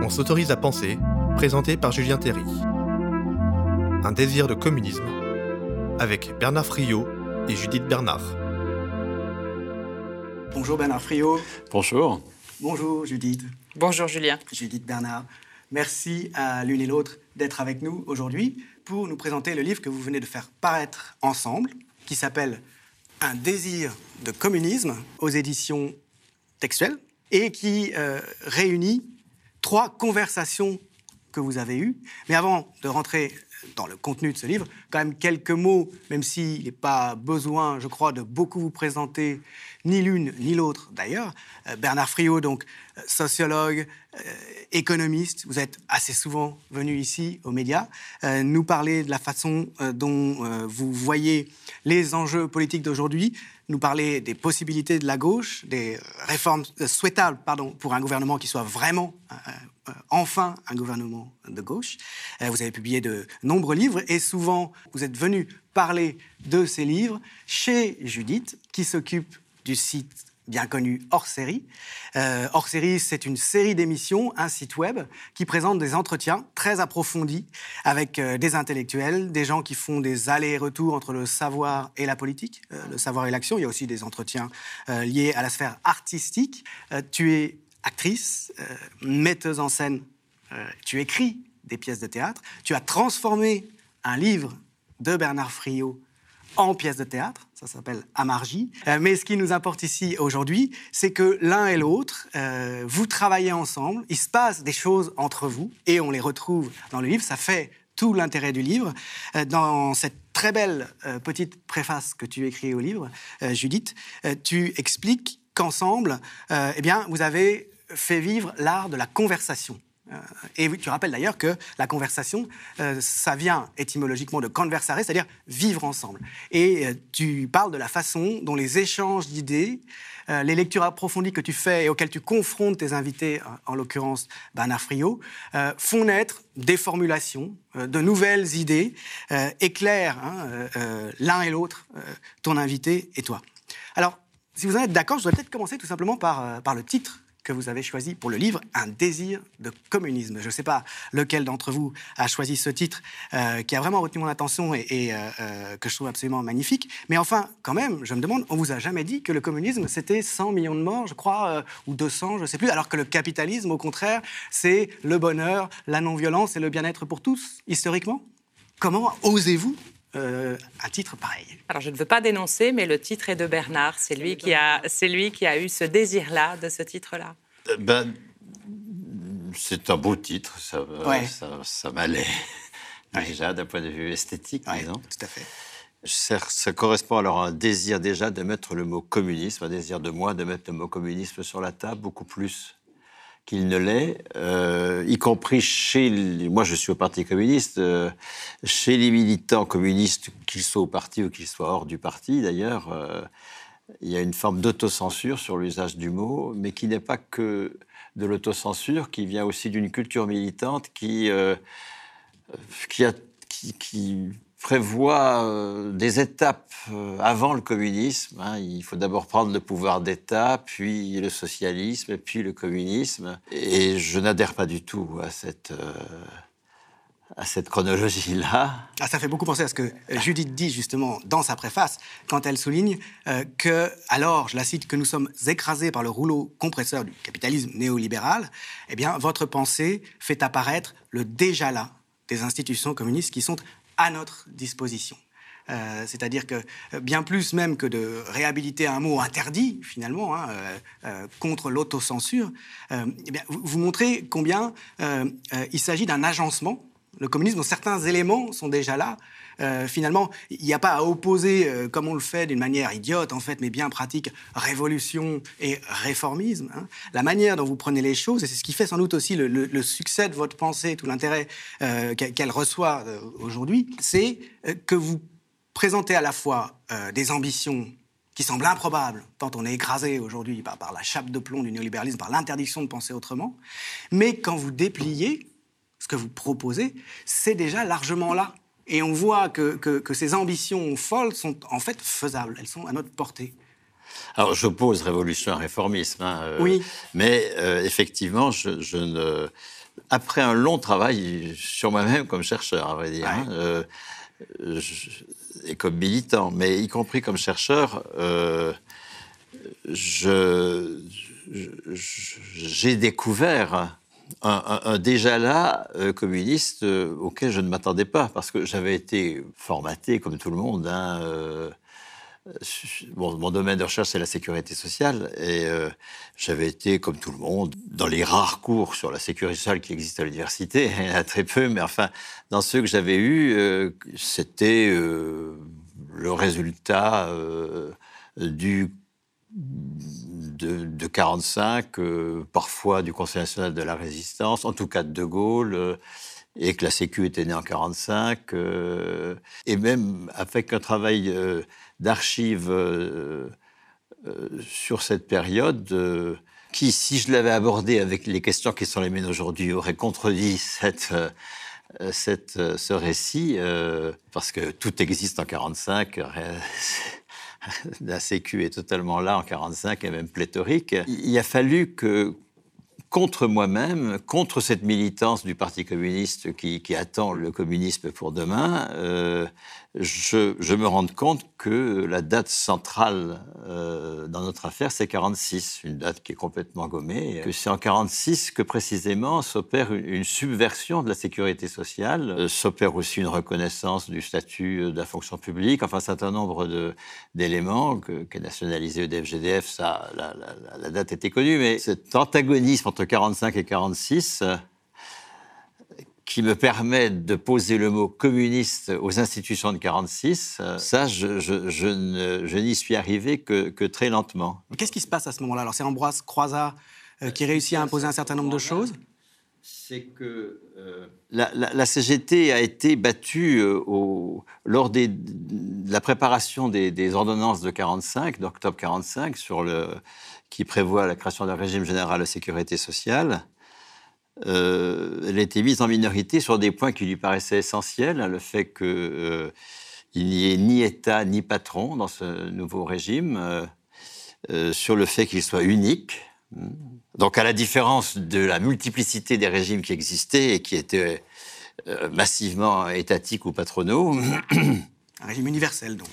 On s'autorise à penser, présenté par Julien Terry. Un désir de communisme, avec Bernard Friot et Judith Bernard. Bonjour Bernard Friot. Bonjour. Bonjour Judith. Bonjour Julien. Judith Bernard. Merci à l'une et l'autre d'être avec nous aujourd'hui pour nous présenter le livre que vous venez de faire paraître ensemble, qui s'appelle Un désir de communisme aux éditions textuelles et qui euh, réunit trois conversations que vous avez eues. Mais avant de rentrer dans le contenu de ce livre, quand même quelques mots, même s'il n'est pas besoin, je crois, de beaucoup vous présenter, ni l'une ni l'autre d'ailleurs. Euh, Bernard Friot, donc euh, sociologue, euh, économiste, vous êtes assez souvent venu ici aux médias nous parler de la façon dont vous voyez les enjeux politiques d'aujourd'hui, nous parler des possibilités de la gauche, des réformes souhaitables pardon, pour un gouvernement qui soit vraiment euh, enfin un gouvernement de gauche. Euh, vous avez publié de nombreux livres et souvent vous êtes venu parler de ces livres chez Judith, qui s'occupe du site bien connu Hors Série. Euh, Hors Série, c'est une série d'émissions, un site web qui présente des entretiens très approfondis avec des intellectuels, des gens qui font des allers-retours entre le savoir et la politique, le savoir et l'action. Il y a aussi des entretiens liés à la sphère artistique. tu es actrice, euh, metteuse en scène, euh, tu écris des pièces de théâtre, tu as transformé un livre de Bernard Friot en pièce de théâtre, ça s'appelle Amargie. Euh, mais ce qui nous importe ici aujourd'hui, c'est que l'un et l'autre, vous travaillez ensemble, il se passe des choses entre vous et on les retrouve dans le livre, ça fait tout l'intérêt du livre. dans cette très belle petite préface que tu écris au livre, Judith, tu expliques qu'ensemble, eh bien, vous avez fait vivre l'art de la conversation. Euh, et tu rappelles d'ailleurs que la conversation, euh, ça vient étymologiquement de conversare, c'est-à-dire vivre ensemble. Et euh, tu parles de la façon dont les échanges d'idées, les lectures approfondies que tu fais et auxquelles tu confrontes tes invités, en l'occurrence Bernard Friot, font naître des formulations, de nouvelles idées, éclairent hein, l'un et l'autre, ton invité et toi. Alors, si vous en êtes d'accord, je voudrais peut-être commencer tout simplement par, par le titre que vous avez choisi pour le livre, Un désir de communisme. Je ne sais pas lequel d'entre vous a choisi ce titre euh, qui a vraiment retenu mon attention et, euh, euh, que je trouve absolument magnifique. Mais enfin, quand même, je me demande, on vous a jamais dit que le communisme, c'était 100 millions de morts, je crois, ou 200, je ne sais plus, alors que le capitalisme, au contraire, c'est le bonheur, la non-violence et le bien-être pour tous, historiquement? Comment osez-vous un titre pareil Alors, je ne veux pas dénoncer, mais le titre est de Bernard. C'est lui, qui a, c'est lui qui a eu ce désir-là, de ce titre-là. Euh, ben, c'est un beau titre, ça, ça, m'allait déjà d'un point de vue esthétique, disons. Tout à fait. Ça, ça, correspond alors à un désir déjà de mettre le mot communisme, un désir de moi de mettre le mot communisme sur la table, beaucoup plus qu'il ne l'est, euh, y compris chez, moi je suis au Parti communiste, euh, chez les militants communistes, qu'ils soient au parti ou qu'ils soient hors du parti d'ailleurs, euh, il y a une forme d'autocensure sur l'usage du mot, mais qui n'est pas que de l'autocensure, qui vient aussi d'une culture militante qui, qui, a, qui, qui prévoit euh, des étapes euh, avant le communisme. Hein. Il faut d'abord prendre le pouvoir d'État, puis le socialisme, puis le communisme. Et je n'adhère pas du tout à cette, euh, à cette chronologie-là. Ah, ça fait beaucoup penser à ce que Judith dit justement dans sa préface, quand elle souligne que, alors, je la cite, que nous sommes écrasés par le rouleau compresseur du capitalisme néolibéral, eh bien, votre pensée fait apparaître le déjà là des institutions communistes qui sont à notre disposition. Euh, c'est-à-dire que euh, bien plus même que de réhabiliter un mot interdit, finalement, hein, euh, contre l'autocensure, eh vous, vous, montrez combien il s'agit d'un agencement. Le communisme, dont certains éléments sont déjà là, euh, finalement, il n'y a pas à opposer, euh, comme on le fait d'une manière idiote en fait, mais bien pratique, révolution et réformisme. Hein. La manière dont vous prenez les choses, et c'est ce qui fait sans doute aussi le, succès de votre pensée, tout l'intérêt euh, qu'elle reçoit aujourd'hui, c'est que vous présentez à la fois des ambitions qui semblent improbables, tant on est écrasé aujourd'hui par la chape de plomb du néolibéralisme, par l'interdiction de penser autrement, mais quand vous dépliez ce que vous proposez, c'est déjà largement là. Et on voit que, que, ces ambitions folles sont en fait faisables, elles sont à notre portée. Alors, j'oppose révolution à réformisme. Hein, euh, Oui. Mais euh, effectivement, je, je ne. Après un long travail sur moi-même comme chercheur, à vrai dire, hein, euh, je- et comme militant, mais y compris comme chercheur, j'ai découvert un, un- un déjà là euh, communiste euh, auquel je ne m'attendais pas, parce que j'avais été formaté comme tout le monde. hein, euh, Bon, mon domaine de recherche, c'est la sécurité sociale. Et j'avais été, comme tout le monde, dans les rares cours sur la sécurité sociale qui existent à l'université. Il y en a très peu, mais enfin, dans ceux que j'avais eus, c'était le résultat du de, de 45, euh, parfois du Conseil national de la résistance, en tout cas de De Gaulle, euh, et que la Sécu était née en 45, euh, et même avec un travail d'archives sur cette période, qui, si je l'avais abordé avec les questions qui sont les miennes aujourd'hui, aurait contredit cette, cette, ce récit, parce que tout existe en 45. La Sécu est totalement là en 45 et même pléthorique. Il a fallu que, contre moi-même, contre cette militance du Parti communiste qui, qui attend le communisme pour demain, euh, je, je me rende compte que la date centrale euh, dans notre affaire, c'est 46, une date qui est complètement gommée, que c'est en 46 que précisément s'opère une, subversion de la sécurité sociale, euh, s'opère aussi une reconnaissance du statut euh, de la fonction publique, enfin un certain nombre d'éléments que- qu'est nationalisé EDF-GDF, ça, la, la- la- date était connue, mais cet antagonisme entre 45 et 46 euh, qui me permet de poser le mot communiste aux institutions de 46, euh, ça, je, je- je ne- je n'y suis arrivé que, que très lentement. Mais Qu'est-ce qui se passe à ce moment-là? Alors, c'est Ambroise Croizat euh, qui réussit à imposer un certain nombre de choses? C'est que euh, la, la- la CGT a été battue euh, au- lors des- de la préparation des, des ordonnances de 45, d'octobre 45, sur le, qui prévoit la création d'un régime général de sécurité sociale. Euh, elle a été mise en minorité sur des points qui lui paraissaient essentiels, hein, le fait que euh, n'y ait ni État ni patron dans ce nouveau régime, euh, sur le fait qu'il soit unique. Donc, à la différence de la multiplicité des régimes qui existaient et qui étaient massivement étatiques ou patronaux, Un régime universel, donc.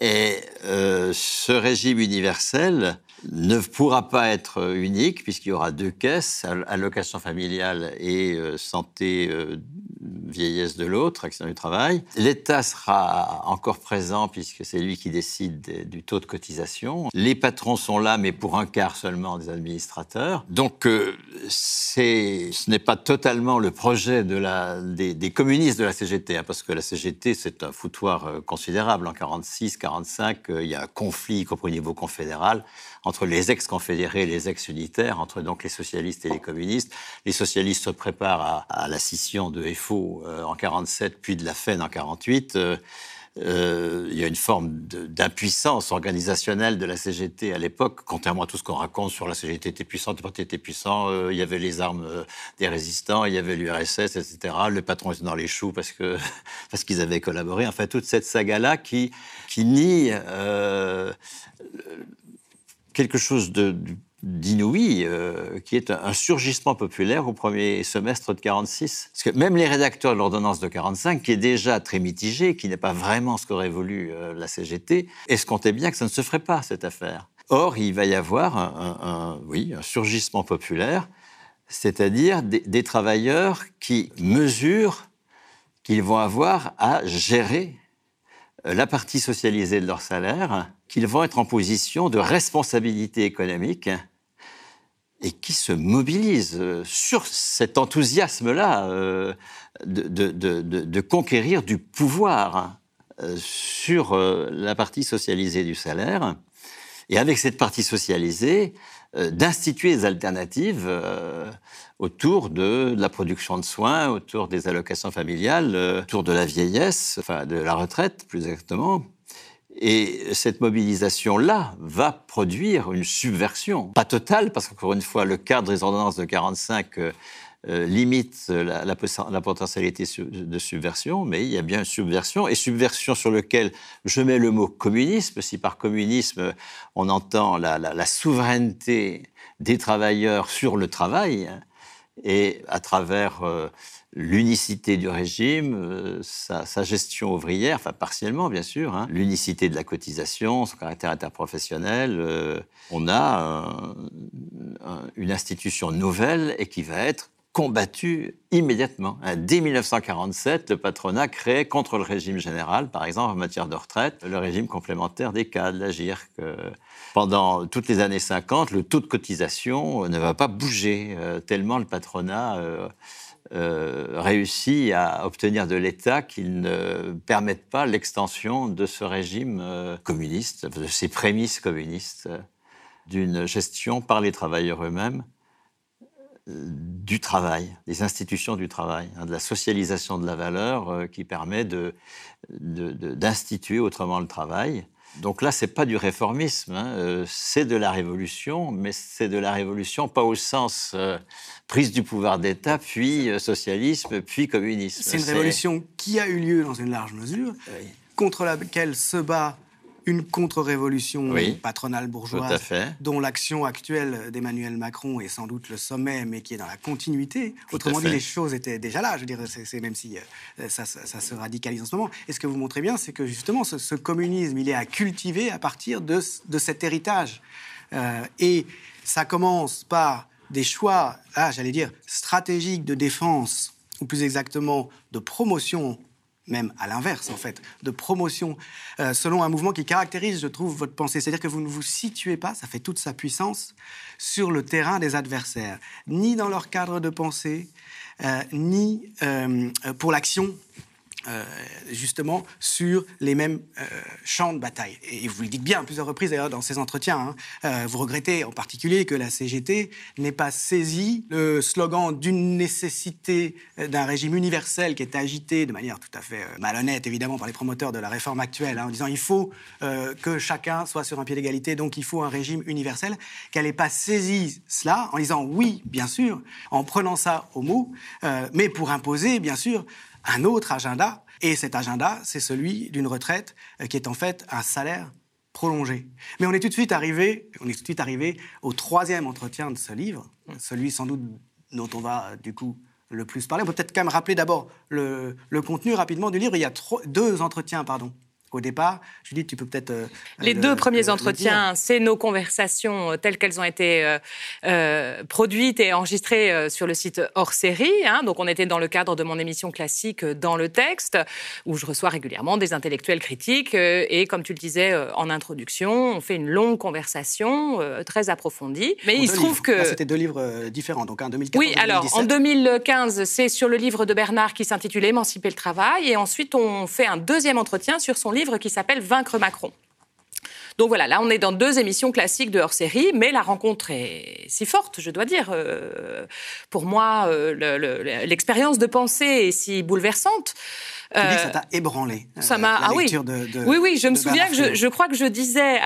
et ce régime universel ne pourra pas être unique puisqu'il y aura deux caisses, all- allocation familiale et euh, santé euh, vieillesse de l'autre, accident du travail. L'État sera encore présent puisque c'est lui qui décide du taux de cotisation. Les patrons sont là, mais pour un quart seulement des administrateurs. Donc euh, ce n'est pas totalement le projet des, communistes de la CGT, hein, parce que la CGT c'est un foutoir euh, considérable. En 46, 45, euh, il y a un conflit, y compris au niveau confédéral, entre les ex-confédérés et les ex-unitaires, entre donc les socialistes et les communistes. Les socialistes se préparent à, à la scission de FO euh, en 47, puis de la FEN en 48. Euh, euh, il y a une forme d'impuissance organisationnelle de la CGT à l'époque, contrairement à tout ce qu'on raconte sur la CGT était puissante, le parti était puissant, il y avait les armes des résistants, il y avait l'URSS, etc. Le patron était dans les choux parce que parce qu'ils avaient collaboré. Enfin, toute cette saga-là qui, qui nie quelque chose d'inouï, euh, qui est un, surgissement populaire au premier semestre de 46. Parce que même les rédacteurs de l'ordonnance de 45, qui est déjà très mitigé, qui n'est pas vraiment ce qu'aurait voulu euh, la CGT, escomptaient bien que ça ne se ferait pas, cette affaire. Or, il va y avoir un, oui, un surgissement populaire, c'est-à-dire des, des travailleurs qui mesurent qu'ils vont avoir à gérer euh, la partie socialisée de leur salaire, qu'ils vont être en position de responsabilité économique et qui se mobilisent euh, sur cet enthousiasme-là euh, de, de- conquérir du pouvoir euh, sur la partie socialisée du salaire. Et avec cette partie socialisée, d'instituer des alternatives autour de, la production de soins, autour des allocations familiales, autour de la vieillesse, enfin de la retraite plus exactement. Et cette mobilisation-là va produire une subversion. Pas totale, parce qu'encore une fois, le cadre des ordonnances de 45 euh, euh, limite la, potentialité de subversion, mais il y a bien une subversion, et subversion sur lequel je mets le mot communisme, si par communisme on entend la, souveraineté des travailleurs sur le travail, et à travers euh, l'unicité du régime, euh, sa, gestion ouvrière, enfin partiellement bien sûr, hein, l'unicité de la cotisation, son caractère interprofessionnel, euh, on a une institution nouvelle et qui va être combattue immédiatement. Hein, dès 1947, le patronat crée contre le régime général, par exemple en matière de retraite, le régime complémentaire des cadres, l'agir. Pendant toutes les années 50, le taux de cotisation ne va pas bouger, tellement le patronat euh, réussi à obtenir de l'État qu'il ne permette pas l'extension de ce régime euh, communiste, de ses prémices communistes, d'une gestion par les travailleurs eux-mêmes euh, du travail, des institutions du travail, hein, de la socialisation de la valeur qui permet d'instituer autrement le travail donc là, c'est pas du réformisme, hein, euh, c'est de la révolution, mais c'est de la révolution pas au sens euh, prise du pouvoir d'État, puis euh, socialisme, puis communisme. C'est une révolution qui a eu lieu dans une large mesure, contre laquelle se bat une contre-révolution patronale bourgeoise, dont l'action actuelle d'Emmanuel Macron est sans doute le sommet, mais qui est dans la continuité. Autrement dit, les choses étaient déjà là. Je veux dire, c'est même si euh, ça, se radicalise en ce moment. Et ce que vous montrez bien, c'est que justement, ce, communisme, il est à cultiver à partir de, cet héritage. Euh, et ça commence par des choix, ah, j'allais dire, stratégiques de défense, ou plus exactement de promotion même à l'inverse en fait, de promotion euh, selon un mouvement qui caractérise, je trouve, votre pensée. C'est-à-dire que vous ne vous situez pas, ça fait toute sa puissance, sur le terrain des adversaires, ni dans leur cadre de pensée, euh, ni euh, pour l'action euh, justement sur les mêmes euh, champs de bataille. Et vous le dites bien à plusieurs reprises d'ailleurs dans ces entretiens. Hein. Euh, vous regrettez en particulier que la CGT n'ait pas saisi le slogan d'une nécessité d'un régime universel qui est agité de manière tout à fait malhonnête évidemment par les promoteurs de la réforme actuelle, hein, en disant il faut que chacun soit sur un pied d'égalité, donc il faut un régime universel. Qu'elle n'ait pas saisi cela en disant oui, bien sûr, en prenant ça au mot, mais pour imposer bien sûr un autre agenda. Et cet agenda, c'est celui d'une retraite euh, qui est en fait un salaire prolongé. Mais on est tout de suite arrivé, on est tout de suite arrivé au troisième entretien de ce livre, celui sans doute dont on va euh, du coup le plus parler. On peut peut-être quand même rappeler d'abord le, contenu rapidement du livre. Il y a deux entretiens, pardon, au départ. Judith, tu peux peut-être. Euh, les deux premiers entretiens, c'est nos conversations euh, telles qu'elles ont été euh, produites et enregistrées sur le site hors série. Hein. Donc, on était dans le cadre de mon émission classique Dans le texte, où je reçois régulièrement des intellectuels critiques. et comme tu le disais en introduction, on fait une longue conversation très approfondie. Mais il se trouve que. c'était deux livres différents, donc en 2015. Oui, alors en 2015, c'est sur le livre de Bernard qui s'intitule Émanciper le travail. Et ensuite, on fait un deuxième entretien sur son livre qui s'appelle Vaincre Macron. Donc voilà, là on est dans deux émissions classiques de hors-série, mais la rencontre est si forte, je dois dire. Euh, pour moi, euh, l'expérience de pensée est si bouleversante tu dis que ça t'a ébranlé. Euh, ça m'a. Ah oui. oui, oui. Je me souviens que je, je, crois que je disais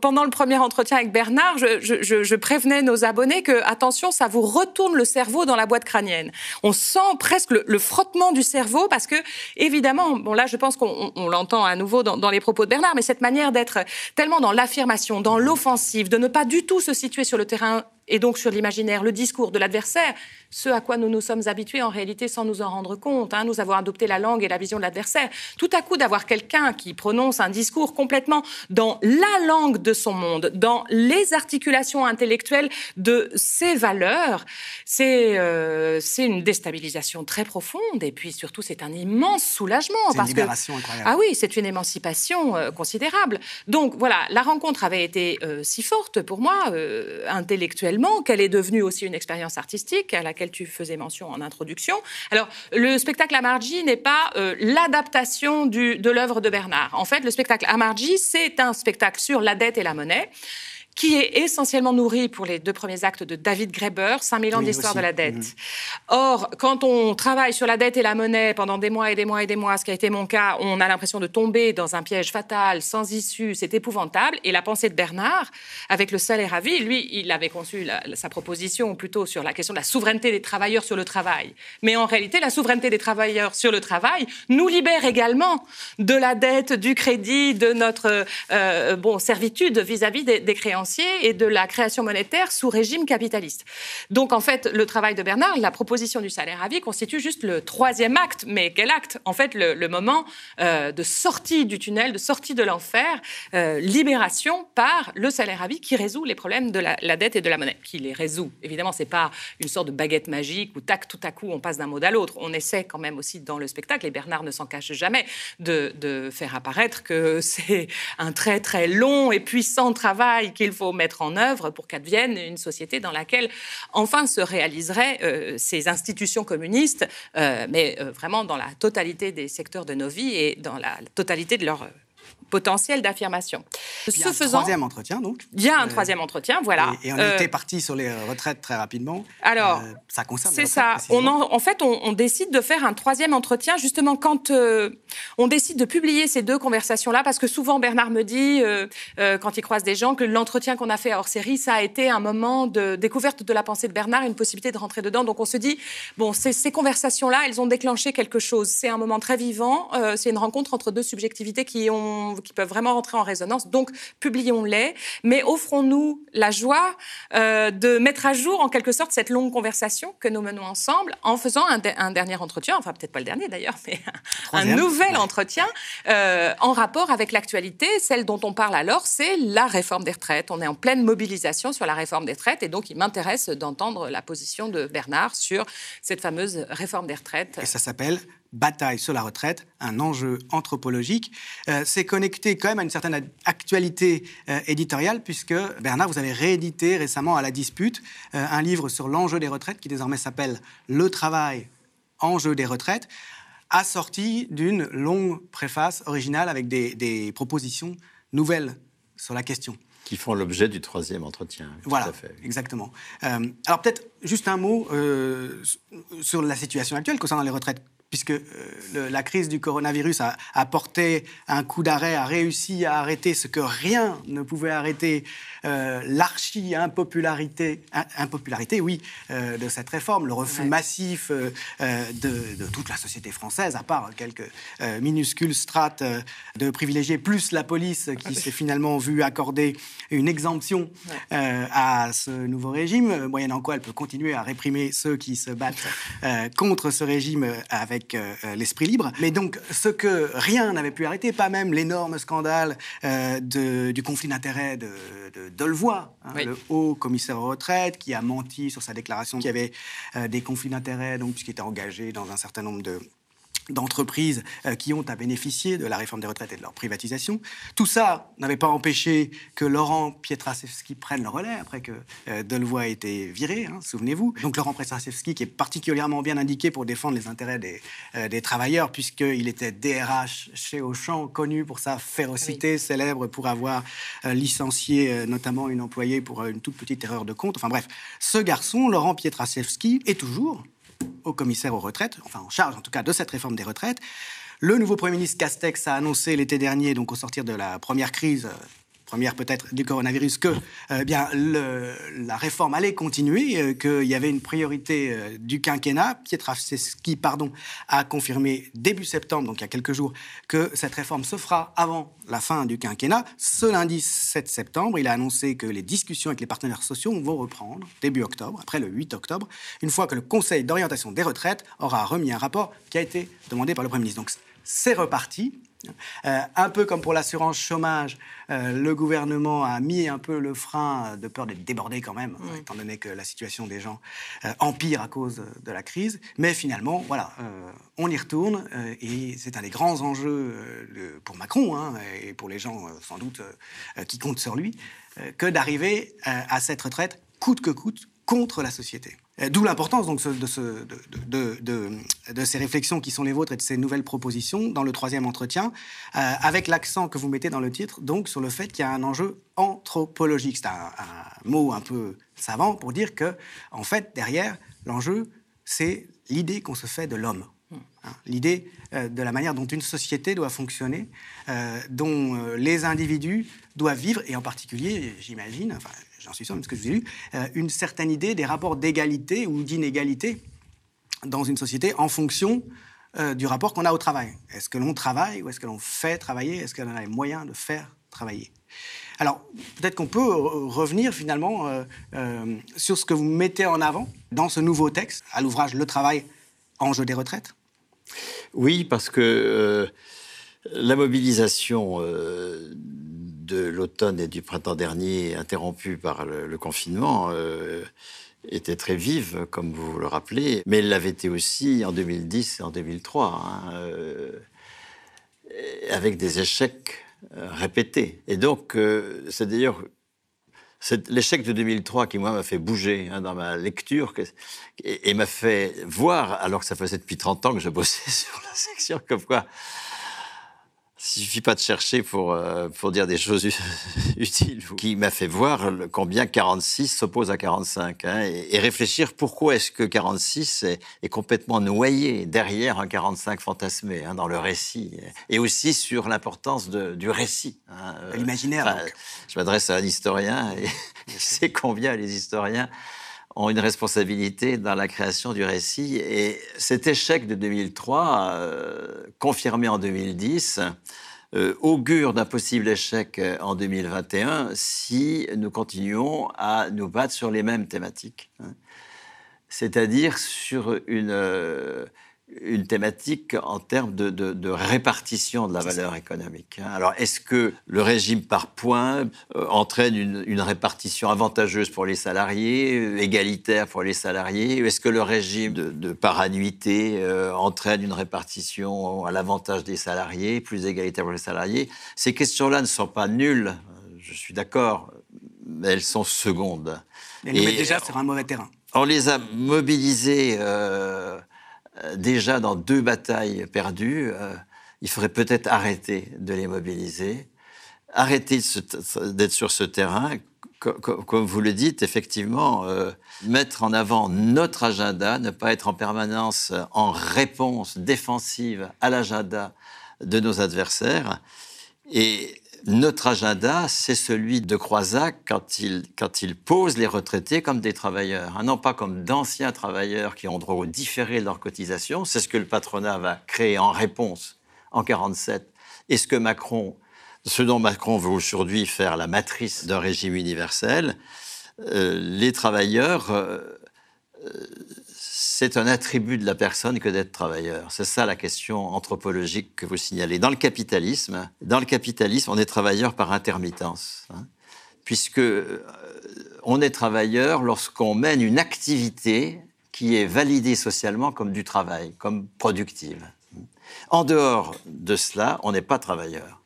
pendant le premier entretien avec Bernard, je, je, je, prévenais nos abonnés que attention, ça vous retourne le cerveau dans la boîte crânienne. On sent presque le, frottement du cerveau parce que évidemment, bon là, je pense qu'on l'entend à nouveau dans, dans, les propos de Bernard, mais cette manière d'être tellement dans l'affirmation, dans l'offensive, de ne pas du tout se situer sur le terrain et donc sur l'imaginaire, le discours de l'adversaire, ce à quoi nous nous sommes habitués en réalité sans nous en rendre compte. Hein. Nous avons adopté la langue et la vision de l'adversaire. Tout à coup, d'avoir quelqu'un qui prononce un discours complètement dans la langue de son monde, dans les articulations intellectuelles de ses valeurs, c'est euh, une déstabilisation très profonde. Et puis surtout, c'est un immense soulagement. C'est une libération incroyable. Ah oui, c'est une émancipation euh, considérable. Donc voilà, la rencontre avait été euh, si forte pour moi, euh, qu'elle est devenue aussi une expérience artistique à laquelle tu faisais mention en introduction. Alors, le spectacle Amarji n'est pas euh, l'adaptation de l'œuvre de Bernard. En fait, le spectacle Amarji, c'est un spectacle sur la dette et la monnaie qui est essentiellement nourri pour les deux premiers actes de David Graeber, 5000 ans d'histoire de la dette. Mm. Or, quand on travaille sur la dette et la monnaie pendant des mois et des mois et des mois, ce qui a été mon cas, on a l'impression de tomber dans un piège fatal, sans issue, c'est épouvantable. Et la pensée de Bernard, avec le salaire à vie, lui, il avait conçu sa proposition plutôt sur la question de la souveraineté des travailleurs sur le travail. Mais en réalité, la souveraineté des travailleurs sur le travail nous libère également de la dette, du crédit, de notre euh, bon servitude vis-à-vis des, des et de la création monétaire sous régime capitaliste. Donc en fait, le travail de Bernard, la proposition du salaire à vie constitue juste le troisième acte. Mais quel acte? En fait, le, moment euh, de sortie du tunnel, de sortie de l'enfer, euh, libération par le salaire à vie qui résout les problèmes de la, dette et de la monnaie, qui les résout. Évidemment, c'est pas une sorte de baguette magique où tac, tout à coup, on passe d'un mot à l'autre. On essaie quand même aussi dans le spectacle, et Bernard ne s'en cache jamais, de, de faire apparaître que c'est un très très long et puissant travail qu'il faut mettre en œuvre pour qu'advienne une société dans laquelle enfin se réaliseraient euh, ces institutions communistes, euh, mais euh, vraiment dans la totalité des secteurs de nos vies et dans la totalité de leur potentiel d'affirmation. Ce faisant, troisième entretien donc. Il y a un troisième entretien, voilà. Et, on était parti sur les retraites très rapidement. Alors, ça concerne. C'est ça. On en, fait, on, décide de faire un troisième entretien justement quand on décide de publier ces deux conversations-là, parce que souvent Bernard me dit, quand il croise des gens, que l'entretien qu'on a fait hors série, ça a été un moment de découverte de la pensée de Bernard, une possibilité de rentrer dedans. Donc on se dit, bon, ces, ces conversations-là, elles ont déclenché quelque chose. C'est un moment très vivant. c'est une rencontre entre deux subjectivités qui ont qui peuvent vraiment rentrer en résonance. Donc, publions-les, mais offrons-nous la joie euh, de mettre à jour, en quelque sorte, cette longue conversation que nous menons ensemble en faisant un, dernier entretien, enfin peut-être pas le dernier d'ailleurs, mais un, nouvel entretien euh, en rapport avec l'actualité. Celle dont on parle alors, c'est la réforme des retraites. On est en pleine mobilisation sur la réforme des retraites et donc il m'intéresse d'entendre la position de Bernard sur cette fameuse réforme des retraites. Et ça s'appelle Bataille sur la retraite, un enjeu anthropologique. Euh, c'est connecté quand même à une certaine actualité euh, éditoriale, puisque Bernard, vous avez réédité récemment à la dispute euh, un livre sur l'enjeu des retraites qui désormais s'appelle Le travail, enjeu des retraites, assorti d'une longue préface originale avec des, propositions nouvelles sur la question. Qui font l'objet du troisième entretien. Voilà, exactement. alors peut-être juste un mot sur la situation actuelle concernant les retraites puisque euh, la crise du coronavirus a, apporté un coup d'arrêt, a réussi à arrêter ce que rien ne pouvait arrêter, euh, l'archi-impopularité, impopularité, oui, euh, de cette réforme, le refus massif de, toute la société française, à part quelques minuscules strates de privilégiés, plus la police qui s'est finalement vue accorder une exemption à ce nouveau régime, moyennant quoi elle peut continuer à réprimer ceux qui se battent contre ce régime avec euh, euh, l'esprit libre. Mais donc, ce que rien n'avait pu arrêter, pas même l'énorme scandale euh, du conflit d'intérêts de, de Dolvois, hein, le haut commissaire aux retraites, qui a menti sur sa déclaration qu'il y avait des conflits d'intérêts, donc puisqu'il était engagé dans un certain nombre de d'entreprises euh, qui ont à bénéficier de la réforme des retraites et de leur privatisation. Tout ça n'avait pas empêché que Laurent Pietraszewski prenne le relais après que euh, Delevoye ait été viré, hein, souvenez-vous. Donc Laurent Pietraszewski qui est particulièrement bien indiqué pour défendre les intérêts des, euh, des travailleurs puisqu'il était DRH chez Auchan, connu pour sa férocité, célèbre pour avoir licencié notamment une employée pour une toute petite erreur de compte. Enfin bref, ce garçon, Laurent Pietraszewski, est toujours au commissaire aux retraites, enfin en charge en tout cas de cette réforme des retraites. Le nouveau Premier ministre Castex a annoncé l'été dernier, donc au sortir de la première crise première peut-être du coronavirus, que euh, bien, la réforme allait continuer, euh, qu'il y avait une priorité euh, du quinquennat. Pietraszewski pardon, a confirmé début septembre, donc il y a quelques jours, que cette réforme se fera avant la fin du quinquennat. Ce lundi 7 septembre, il a annoncé que les discussions avec les partenaires sociaux vont reprendre début octobre, après le 8 octobre, une fois que le Conseil d'orientation des retraites aura remis un rapport qui a été demandé par le Premier ministre. C'est reparti. Euh, un peu comme pour l'assurance chômage, euh, le gouvernement a mis un peu le frein de peur d'être débordé quand même, étant donné que la situation des gens euh, empire à cause de la crise. Mais finalement, voilà, on y retourne et c'est un des grands enjeux pour Macron hein, et pour les gens sans doute qui comptent sur lui, que d'arriver à cette retraite coûte que coûte contre la société. Euh, d'où l'importance donc de, ces réflexions qui sont les vôtres et de ces nouvelles propositions dans le troisième entretien, euh, avec l'accent que vous mettez dans le titre donc sur le fait qu'il y a un enjeu anthropologique. C'est un, mot un peu savant pour dire que en fait derrière l'enjeu c'est l'idée qu'on se fait de l'homme. Hein, l'idée euh, de la manière dont une société doit fonctionner, dont les individus doivent vivre, et en particulier, j'imagine, j'en suis sûr, même ce que je vous ai lu, euh, une certaine idée des rapports d'égalité ou d'inégalité dans une société en fonction euh, du rapport qu'on a au travail. Est-ce que l'on travaille ou est-ce que l'on fait travailler? Est-ce qu'on a les moyens de faire travailler? Alors, peut-être qu'on peut revenir finalement euh, sur ce que vous mettez en avant dans ce nouveau texte, à l'ouvrage Le travail, enjeu des retraites. Oui, parce que la mobilisation de l'automne et du printemps dernier, interrompue par le, confinement, euh, était très vive, comme vous le rappelez, mais elle l'avait été aussi en 2010 et en 2003, hein, euh, avec des échecs euh, répétés. Et donc, c'est d'ailleurs l'échec de 2003 qui, moi, m'a fait bouger hein, dans ma lecture et, et m'a fait voir, alors que ça faisait depuis 30 ans que je bossais sur la section, comme quoi suffit pas de chercher pour, euh, pour dire des choses utiles, qui m'a fait voir combien 46 s'oppose à 45, hein, et, réfléchir pourquoi est-ce que 46 est, est, complètement noyé derrière un 45 fantasmé hein, dans le récit, et aussi sur l'importance du récit. Hein, euh, L'imaginaire. je m'adresse à un historien, et je sais combien les historiens ont une responsabilité dans la création du récit. Et cet échec de 2003, euh, confirmé en 2010, euh, augure d'un possible échec en 2021 si nous continuons à nous battre sur les mêmes thématiques. Hein. C'est-à-dire sur une, euh, une thématique en termes de, répartition de la valeur économique. Hein. Alors, est-ce que le régime par points euh, entraîne une, répartition avantageuse pour les salariés, euh, égalitaire pour les salariés Est-ce que le régime de, par annuité euh, entraîne une répartition à l'avantage des salariés, plus égalitaire pour les salariés? Ces questions-là ne sont pas nulles, je suis d'accord, mais elles sont secondes. Elles nous mettent déjà sur un mauvais terrain. On les a mobilisées euh, déjà dans deux batailles perdues, euh, il faudrait peut-être arrêter de les mobiliser, arrêter d'être sur ce terrain, comme vous le dites, effectivement, euh, mettre en avant notre agenda, ne pas être en permanence en réponse défensive à l'agenda de nos adversaires. Et notre agenda, c'est celui de Croisac quand il, pose les retraités comme des travailleurs, hein, non pas comme d'anciens travailleurs qui ont droit au différé de leur cotisation. C'est ce que le patronat va créer en réponse en 47. Et ce que Macron, ce dont Macron veut aujourd'hui faire la matrice d'un régime universel, euh, les travailleurs euh, c'est un attribut de la personne que d'être travailleur. C'est ça la question anthropologique que vous signalez. Dans le capitalisme, dans le capitalisme, on est travailleur par intermittence, hein, puisque euh, on est travailleur lorsqu'on mène une activité qui est validée socialement comme du travail, comme productive. En dehors de cela, on n'est pas travailleur.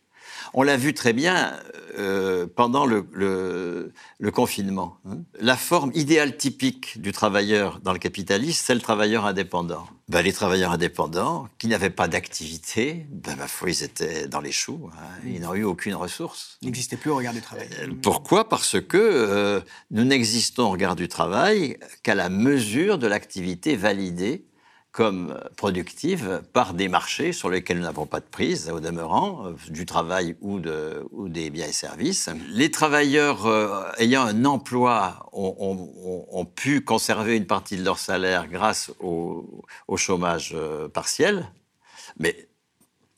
On l'a vu très bien euh, pendant le, confinement. Hein. La forme idéale typique du travailleur dans le capitalisme, c'est le travailleur indépendant. Ben, les travailleurs indépendants, qui n'avaient pas d'activité, ben, ma foi, ils étaient dans les choux. Hein. Ils n'ont eu aucune ressource. Ils n'existaient plus au regard du travail. Euh, pourquoi? Parce que euh, nous n'existons au regard du travail qu'à la mesure de l'activité validée comme productive par des marchés sur lesquels nous n'avons pas de prise, au demeurant, euh, du travail ou, de, ou des biens et services. Les travailleurs euh, ayant un emploi ont, pu conserver une partie de leur salaire grâce au, chômage euh, partiel, mais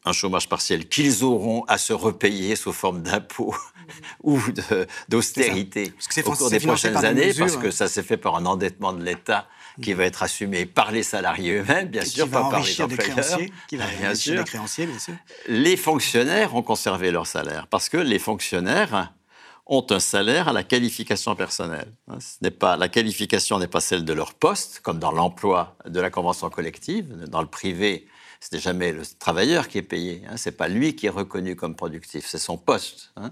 un chômage partiel qu'ils auront à se repayer sous forme d'impôts ou d'austérité au cours des prochaines années, parce que ça s'est fait par un endettement de l'État qui va être assumé par les salariés eux-mêmes, bien sûr, pas par les employeurs. Qui va bien sûr. Des créanciers, bien sûr. Les fonctionnaires ont conservé leur salaire parce que les fonctionnaires ont un salaire à la qualification personnelle. Hein, ce n'est pas, la qualification n'est pas celle de leur poste, comme dans l'emploi de la convention collective. Dans le privé, ce n'est jamais le travailleur qui est payé. Hein, ce n'est pas lui qui est reconnu comme productif, c'est son poste. Hein.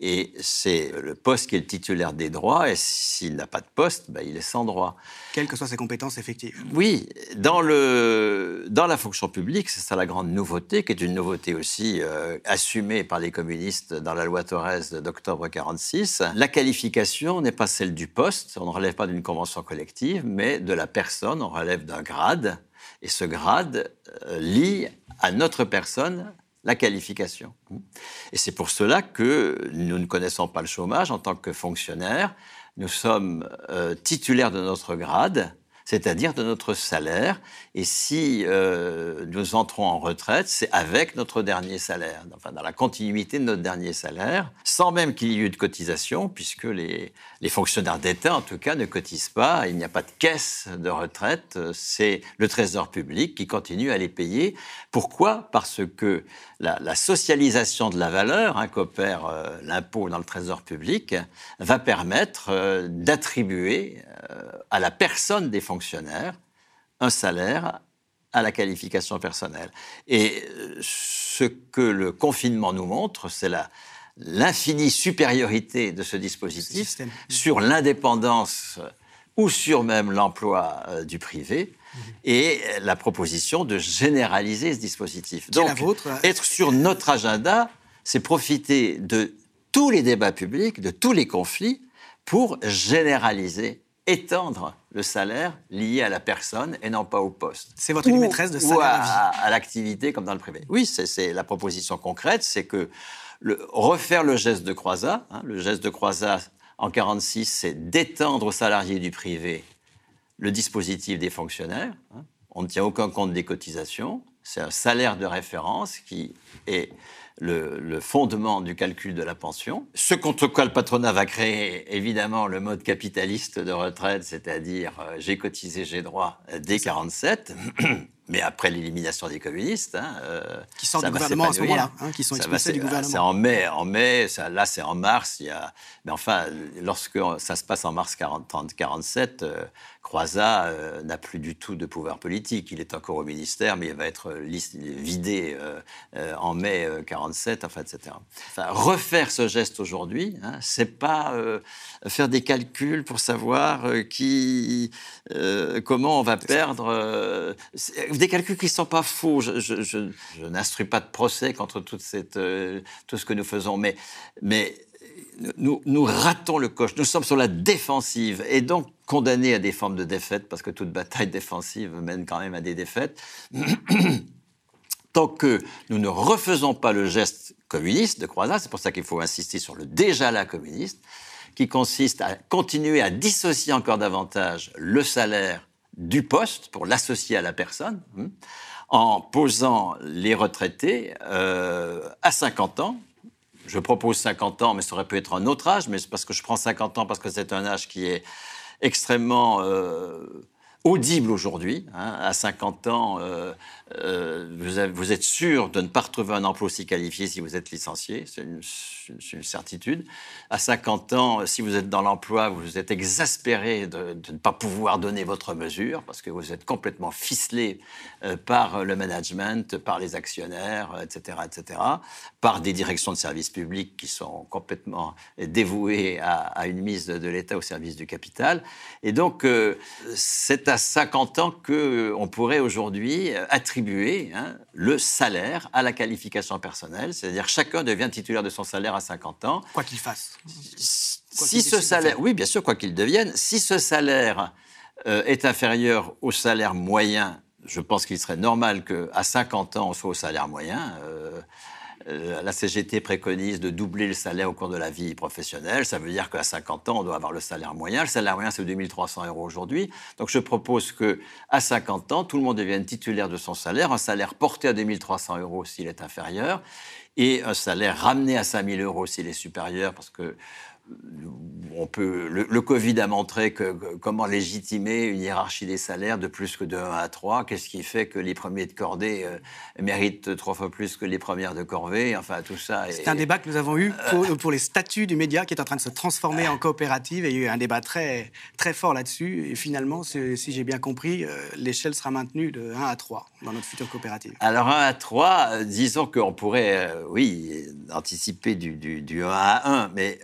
Et c'est le poste qui est le titulaire des droits, et s'il n'a pas de poste, ben, il est sans droit. Quelles que soient ses compétences effectives. Oui, dans, le, dans la fonction publique, c'est ça la grande nouveauté, qui est une nouveauté aussi euh, assumée par les communistes dans la loi Torres d'octobre 46. La qualification n'est pas celle du poste, on ne relève pas d'une convention collective, mais de la personne, on relève d'un grade, et ce grade euh, lie à notre personne la qualification. Et c'est pour cela que nous ne connaissons pas le chômage en tant que fonctionnaire. Nous sommes euh, titulaires de notre grade c'est-à-dire de notre salaire. Et si euh, nous entrons en retraite, c'est avec notre dernier salaire, enfin dans la continuité de notre dernier salaire, sans même qu'il y ait eu de cotisation, puisque les, fonctionnaires d'État, en tout cas, ne cotisent pas. Il n'y a pas de caisse de retraite. C'est le Trésor public qui continue à les payer. Pourquoi? Parce que la, socialisation de la valeur hein, qu'opère euh, l'impôt dans le Trésor public va permettre euh, d'attribuer à la personne des fonctionnaires un salaire à la qualification personnelle. Et euh, ce que le confinement nous montre, c'est l'infinie supériorité de ce dispositif sur l'indépendance ou sur même l'emploi euh, du privé mhm. et la proposition de généraliser ce dispositif. Donc, euh, être sur notre agenda, c'est profiter de tous les débats publics, de tous les conflits, pour généraliser étendre le salaire lié à la personne et non pas au poste. C'est votre ligne maîtresse de salaire à, à, l'activité comme dans le privé. Oui, c'est la proposition concrète, c'est que le, refaire le geste de Croizat, hein, le geste de Croizat en 46, c'est d'étendre aux salariés du privé le dispositif des fonctionnaires. Hein. On ne tient aucun compte des cotisations. C'est un salaire de référence qui est le, fondement du calcul de la pension. Ce contre quoi le patronat va créer, évidemment, le mode capitaliste de retraite, c'est-à-dire euh, j'ai cotisé, j'ai droit dès 47. Mais après l'élimination des communistes, hein, euh, qui sortent du gouvernement à ce moment-là, hein, qui sont expulsés du gouvernement. C'est en mai, en mai. Ça, là c'est en mars. Il y a, mais enfin, lorsque ça se passe en mars 40, 47, euh, Croizat euh, n'a plus du tout de pouvoir politique. Il est encore au ministère, mais il va être vidé en mai 47, enfin, etc. Enfin, refaire ce geste aujourd'hui, hein, c'est pas faire des calculs pour savoir qui, comment on va perdre des calculs qui ne sont pas faux. Je, n'instruis pas de procès contre toute cette, euh, tout ce que nous faisons, mais, mais nous, ratons le coche. Nous sommes sur la défensive et donc condamnés à des formes de défaite, parce que toute bataille défensive mène quand même à des défaites. Tant que nous ne refaisons pas le geste communiste de Croizat, c'est pour ça qu'il faut insister sur le déjà là communiste, qui consiste à continuer à dissocier encore davantage le salaire du poste pour l'associer à la personne, hein, en posant les retraités euh, à 50 ans. Je propose 50 ans, mais ça aurait pu être un autre âge, mais c'est parce que je prends 50 ans parce que c'est un âge qui est extrêmement euh, audible aujourd'hui. Hein. À 50 ans, euh, euh, vous, êtes sûr de ne pas retrouver un emploi aussi qualifié si vous êtes licencié. C'est une, certitude. À 50 ans, si vous êtes dans l'emploi, vous êtes exaspéré de, ne pas pouvoir donner votre mesure parce que vous êtes complètement ficelé euh, par le management, par les actionnaires, etc., etc., par des directions de services publics qui sont complètement dévouées à, une mise de, l'État au service du capital. Et donc, c'est à 50 ans qu'on pourrait aujourd'hui attribuer hein, le salaire à la qualification personnelle, c'est-à-dire chacun devient titulaire de son salaire à 50 ans. Quoi qu'il fasse. Si, ce salaire, oui, bien sûr, quoi qu'il devienne, si ce salaire euh, est inférieur au salaire moyen, je pense qu'il serait normal qu'à 50 ans, on soit au salaire moyen. Euh, euh, la CGT préconise de doubler le salaire au cours de la vie professionnelle. Ça veut dire qu'à 50 ans, on doit avoir le salaire moyen. Le salaire moyen, c'est 2300 euros aujourd'hui. Donc je propose que à 50 ans, tout le monde devienne titulaire de son salaire, un salaire porté à 2300 euros s'il est inférieur, et un salaire ramené à 5000 euros s'il est supérieur, parce que on peut, le, Covid a montré que, comment légitimer une hiérarchie des salaires de plus que de 1 à 3. Qu'est-ce qui fait que les premiers de cordée euh, méritent trois fois plus que les premières de corvée Enfin, tout ça. C'est un débat que nous avons eu pour, les statuts du média qui est en train de se transformer en coopérative. Et il y a eu un débat très, très fort là-dessus. Et finalement, si, j'ai bien compris, euh, l'échelle sera maintenue de 1 à 3 dans notre future coopérative. Alors, 1 à 3, euh, disons qu'on pourrait, oui, anticiper du, du, 1 à 1, mais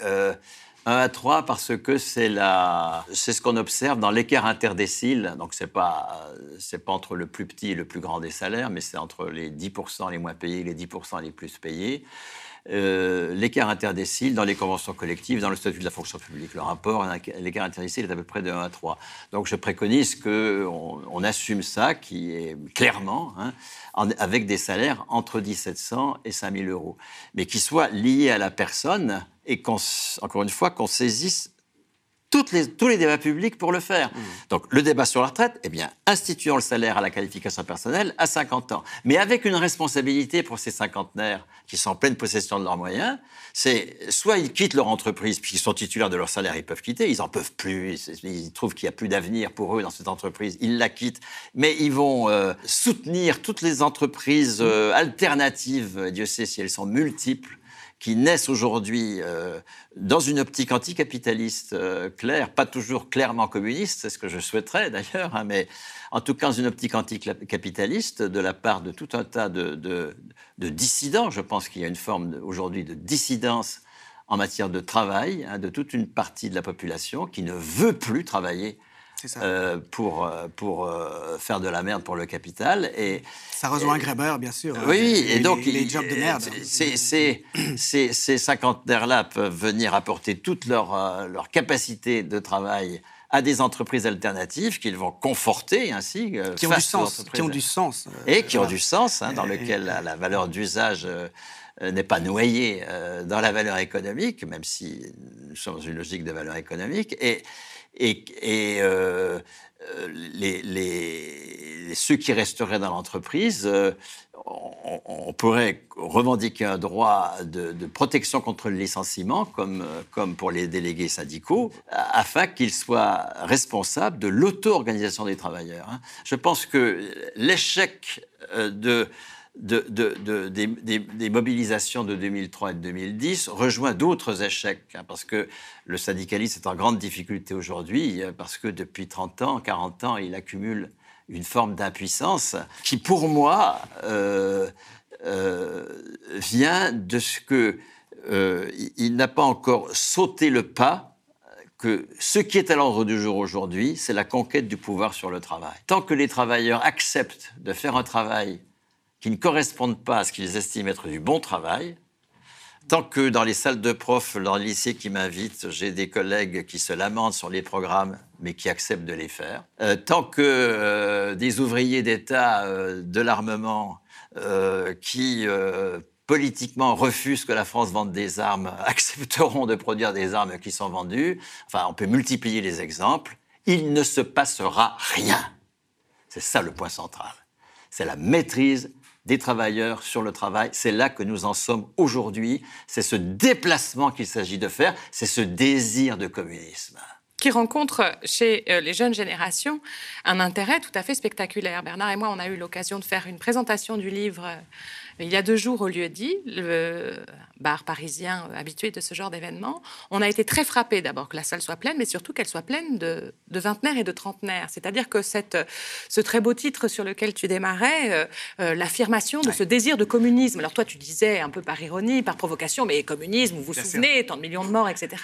1 à 3 parce que c'est la... c'est ce qu'on observe dans l'écart interdécile. Donc c'est pas c'est pas entre le plus petit et le plus grand des salaires, mais c'est entre les 10% les moins payés et les 10% les plus payés. Euh, l'écart interdécile dans les conventions collectives, dans le statut de la fonction publique. Le rapport, l'écart interdécile est à peu près de 1 à 3. Donc je préconise qu'on on assume ça, qui est clairement, hein, avec des salaires entre 1700 et 5000 euros, mais qui soit lié à la personne et encore une fois, qu'on saisisse toutes les, tous les débats publics pour le faire. Mmh. Donc le débat sur la retraite, eh bien, instituons le salaire à la qualification personnelle à 50 ans. Mais avec une responsabilité pour ces cinquantenaires qui sont en pleine possession de leurs moyens, c'est soit ils quittent leur entreprise, puisqu'ils sont titulaires de leur salaire, ils peuvent quitter, ils en peuvent plus, ils, trouvent qu'il n'y a plus d'avenir pour eux dans cette entreprise, ils la quittent, mais ils vont euh, soutenir toutes les entreprises euh, alternatives, Dieu sait si elles sont multiples, qui naissent aujourd'hui euh, dans une optique anticapitaliste euh, claire, pas toujours clairement communiste, c'est ce que je souhaiterais d'ailleurs, hein, mais en tout cas dans une optique anticapitaliste de la part de tout un tas de, de, de dissidents. Je pense qu'il y a une forme aujourd'hui de dissidence en matière de travail hein, de toute une partie de la population qui ne veut plus travailler euh, pour, euh, pour euh, faire de la merde pour le capital. Et, ça rejoint Greber, bien sûr. Oui, et, donc les, jobs de merde. Ces, ces, ces, ces cinquantenaires-là peuvent venir apporter toute leur, leur capacité de travail à des entreprises alternatives qu'ils vont conforter ainsi. qui, ont du sens, qui ont du sens. et qui ont du sens, hein, dans lequel la, valeur d'usage n'est pas noyée dans la valeur économique, même si nous sommes dans une logique de valeur économique. Et, et, euh, euh, ceux qui resteraient dans l'entreprise, euh, on, pourrait revendiquer un droit de, protection contre le licenciement, comme, pour les délégués syndicaux, afin qu'ils soient responsables de l'auto-organisation des travailleurs. Hein. Je pense que l'échec de de, des, mobilisations de 2003 et de 2010 rejoint d'autres échecs, hein, parce que le syndicalisme est en grande difficulté aujourd'hui, euh, parce que depuis 30 ans, 40 ans, il accumule une forme d'impuissance qui, pour moi, euh, euh, vient de ce que il n'a pas encore sauté le pas que ce qui est à l'ordre du jour aujourd'hui, c'est la conquête du pouvoir sur le travail. Tant que les travailleurs acceptent de faire un travail qui ne correspondent pas à ce qu'ils estiment être du bon travail. Tant que dans les salles de profs, dans le lycée qui m'invitent, j'ai des collègues qui se lamentent sur les programmes, mais qui acceptent de les faire. Euh, tant que euh, des ouvriers d'État euh, de l'armement qui politiquement refusent que la France vende des armes, accepteront de produire des armes qui sont vendues. Enfin, on peut multiplier les exemples. Il ne se passera rien. C'est ça le point central. C'est la maîtrise des travailleurs sur le travail. C'est là que nous en sommes aujourd'hui. C'est ce déplacement qu'il s'agit de faire, c'est ce désir de communisme qui rencontre chez euh, les jeunes générations un intérêt tout à fait spectaculaire. Bernard et moi, on a eu l'occasion de faire une présentation du livre euh, il y a deux jours au lieu dit, le bar parisien habitué de ce genre d'événement, on a été très frappé d'abord que la salle soit pleine, mais surtout qu'elle soit pleine de, de, vingtenaires et de trentenaires. C'est-à-dire que cette, ce très beau titre sur lequel tu démarrais, euh, euh, l'affirmation de ce désir de communisme. Alors toi, tu disais un peu par ironie, par provocation, mais communisme, vous vous souvenez, tant de millions de morts, etc.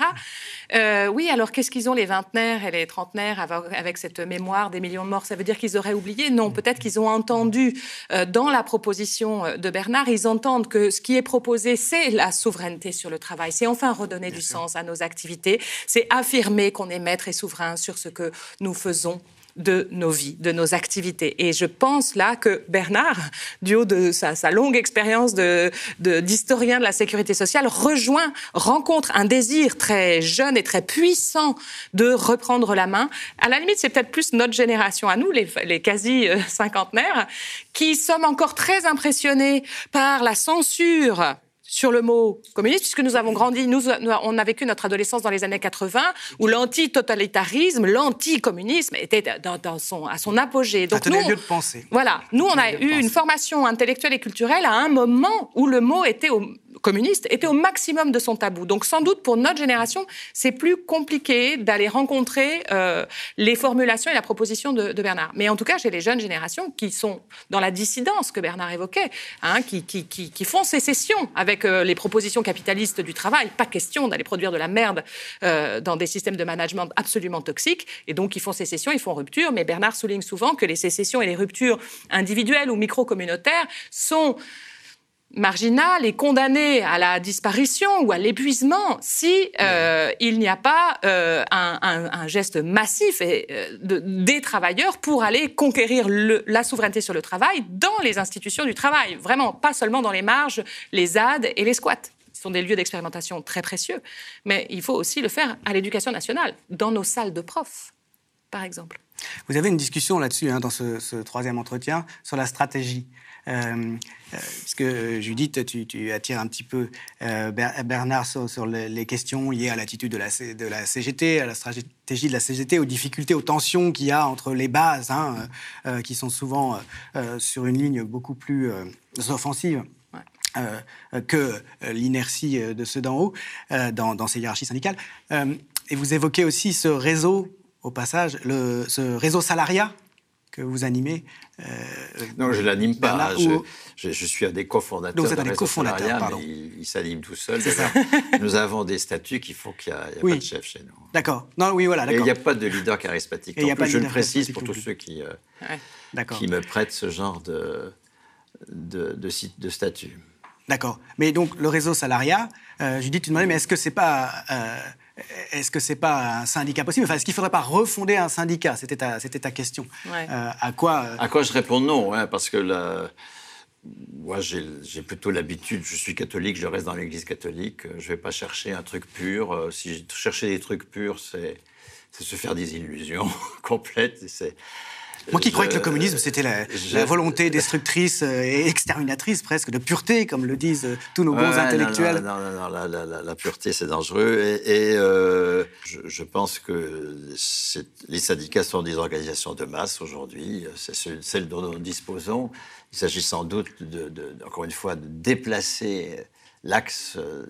Euh, oui, alors qu'est-ce qu'ils ont les vingtenaires et les trentenaires avec cette mémoire des millions de morts? Ça veut dire qu'ils auraient oublié? Non, peut-être qu'ils ont entendu dans la proposition de Bernard ils entendent que ce qui est proposé, c'est la souveraineté sur le travail. C'est enfin redonner du sens à nos activités. C'est affirmer qu'on est maître et souverain sur ce que nous faisons de nos vies, de nos activités. Et je pense là que Bernard, du haut de sa, longue expérience d'historien de, de la sécurité sociale, rejoint, rencontre un désir très jeune et très puissant de reprendre la main. À la limite, c'est peut-être plus notre génération à nous, les, les quasi-cinquantenaires, qui sommes encore très impressionnés par la censure sur le mot communiste, puisque nous avons grandi, nous, on a vécu notre adolescence dans les années 80, où l'anti-totalitarisme, l'anti-communisme était dans, son, à son apogée. Donc, nous, lieu de penser. Voilà, nous, on a eu une formation intellectuelle et culturelle à un moment où le mot était au, communiste était au maximum de son tabou. Donc sans doute pour notre génération, c'est plus compliqué d'aller rencontrer euh, les formulations et la proposition de, Bernard. Mais en tout cas, j'ai les jeunes générations qui sont dans la dissidence que Bernard évoquait, hein, qui, font sécession avec euh, les propositions capitalistes du travail. Pas question d'aller produire de la merde euh, dans des systèmes de management absolument toxiques. Et donc, ils font sécession, ils font rupture. Mais Bernard souligne souvent que les sécessions et les ruptures individuelles ou micro-communautaires sont marginal et condamné à la disparition ou à l'épuisement si euh, il n'y a pas euh, un, geste massif et, euh, des travailleurs pour aller conquérir la souveraineté sur le travail dans les institutions du travail. Vraiment, pas seulement dans les marges, les ZAD et les squats. Ce sont des lieux d'expérimentation très précieux, mais il faut aussi le faire à l'éducation nationale, dans nos salles de profs, par exemple. Vous avez une discussion là-dessus, hein, dans ce, troisième entretien, sur la stratégie. Euh, euh, parce que Judith, tu, attires un petit peu euh, Bernard sur, les, questions liées à l'attitude de la, de la CGT, à la stratégie de la CGT, aux difficultés, aux tensions qu'il y a entre les bases, hein, qui sont souvent sur une ligne beaucoup plus offensive. que l'inertie de ceux d'en haut dans, dans, ces hiérarchies syndicales. et vous évoquez aussi ce réseau, au passage, le, ce réseau salariat que vous animez. Euh, non, je ne l'anime pas. je, suis un des cofondateurs. vous êtes un des cofondateurs, pardon. il, s'anime tout seul. nous avons des statuts qui font qu'il n'y a, pas de chef chez nous. D'accord. Non, oui, voilà. Et il n'y a pas de leader charismatique. Et je le précise pour tous ceux qui, euh, qui me prêtent ce genre de, de, de, de statut. D'accord. Mais donc, le réseau salariat, euh, dis, tu demandais, mais est-ce que c'est pas. Euh, est-ce que c'est pas un syndicat possible? Enfin, est-ce qu'il ne faudrait pas refonder un syndicat? C'était ta, ta, question. Euh, à quoi euh, À quoi je réponds non, hein, parce que moi, j'ai plutôt l'habitude, je suis catholique, je reste dans l'Église catholique, je ne vais pas chercher un truc pur. Si je cherchais des trucs purs, c'est se faire des illusions complètes. C'est moi qui croyais que le communisme, c'était la, volonté destructrice euh, et exterminatrice presque, de pureté, comme le disent euh, tous nos bons intellectuels. Non, non, non, la, pureté, c'est dangereux. Et, euh, je, pense que les syndicats sont des organisations de masse aujourd'hui. C'est celles dont nous disposons. Il s'agit sans doute, de, encore une fois, de déplacer l'axe euh,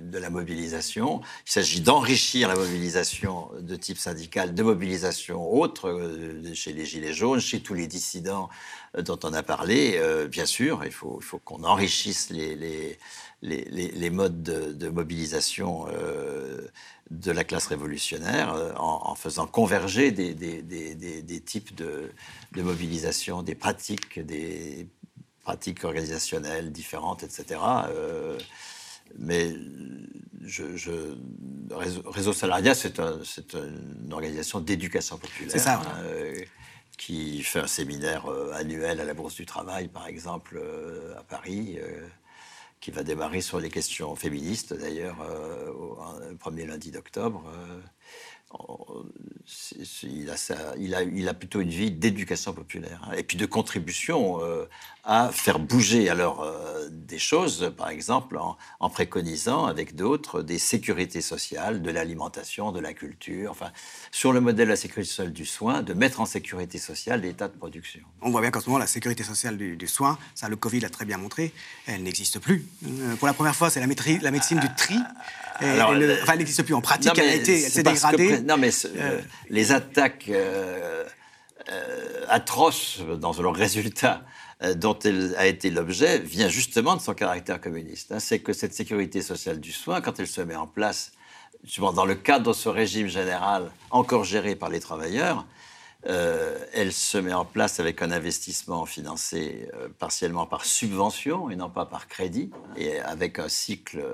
de la mobilisation. Il s'agit d'enrichir la mobilisation de type syndical, de mobilisation autre, euh, chez les Gilets jaunes, chez tous les dissidents euh, dont on a parlé. bien sûr, il faut, qu'on enrichisse les, modes de, mobilisation de la classe révolutionnaire en, faisant converger des types de, de, mobilisation, des pratiques, des pratiques organisationnelles différentes, etc. Euh, mais je, je, Réseau, Salariat, c'est une organisation d'éducation populaire. Ça, euh, qui fait un séminaire euh, annuel à la Bourse du Travail, par exemple, à Paris, qui va démarrer sur les questions féministes, d'ailleurs, le premier lundi d'octobre il a, il, a, plutôt une vie d'éducation populaire hein, et puis de contribution euh, à faire bouger alors euh, des choses, par exemple en, préconisant avec d'autres des sécurités sociales, de l'alimentation, de la culture, enfin sur le modèle de la sécurité sociale du soin, de mettre en sécurité sociale l'état de production. On voit bien qu'en ce moment la sécurité sociale du, soin, ça le Covid l'a très bien montré, elle n'existe plus. Euh, pour la première fois, c'est la, médecine du tri. Alors, enfin, elle n'existe plus en pratique, elle, a été, elle s'est dégradée. non, mais les attaques atroces dans leurs résultats euh, dont elle a été l'objet vient justement de son caractère communiste. Hein. C'est que cette sécurité sociale du soin, quand elle se met en place, dans le cadre de ce régime général encore géré par les travailleurs, euh, elle se met en place avec un investissement financé euh, partiellement par subvention et non pas par crédit, et avec un cycle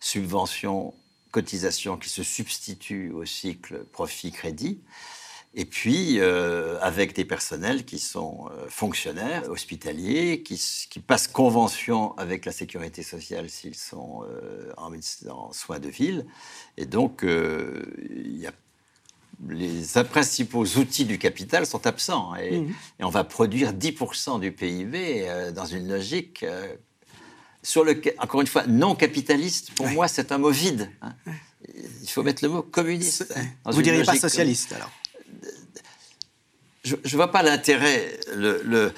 subvention cotisation qui se substitue au cycle profit-crédit. Et puis, euh, avec des personnels qui sont euh, fonctionnaires, hospitaliers, qui, passent convention avec la sécurité sociale s'ils sont euh, en, soins de ville. Et donc, il y a les principaux outils du capital sont absents. Et, mmh. et on va produire 10% du PIB dans une logique sur le, encore une fois, non capitaliste, pour moi, c'est un mot vide. Hein. Il faut mettre le mot communiste. Hein, Vous ne diriez pas socialiste, alors Je ne vois pas l'intérêt. Le,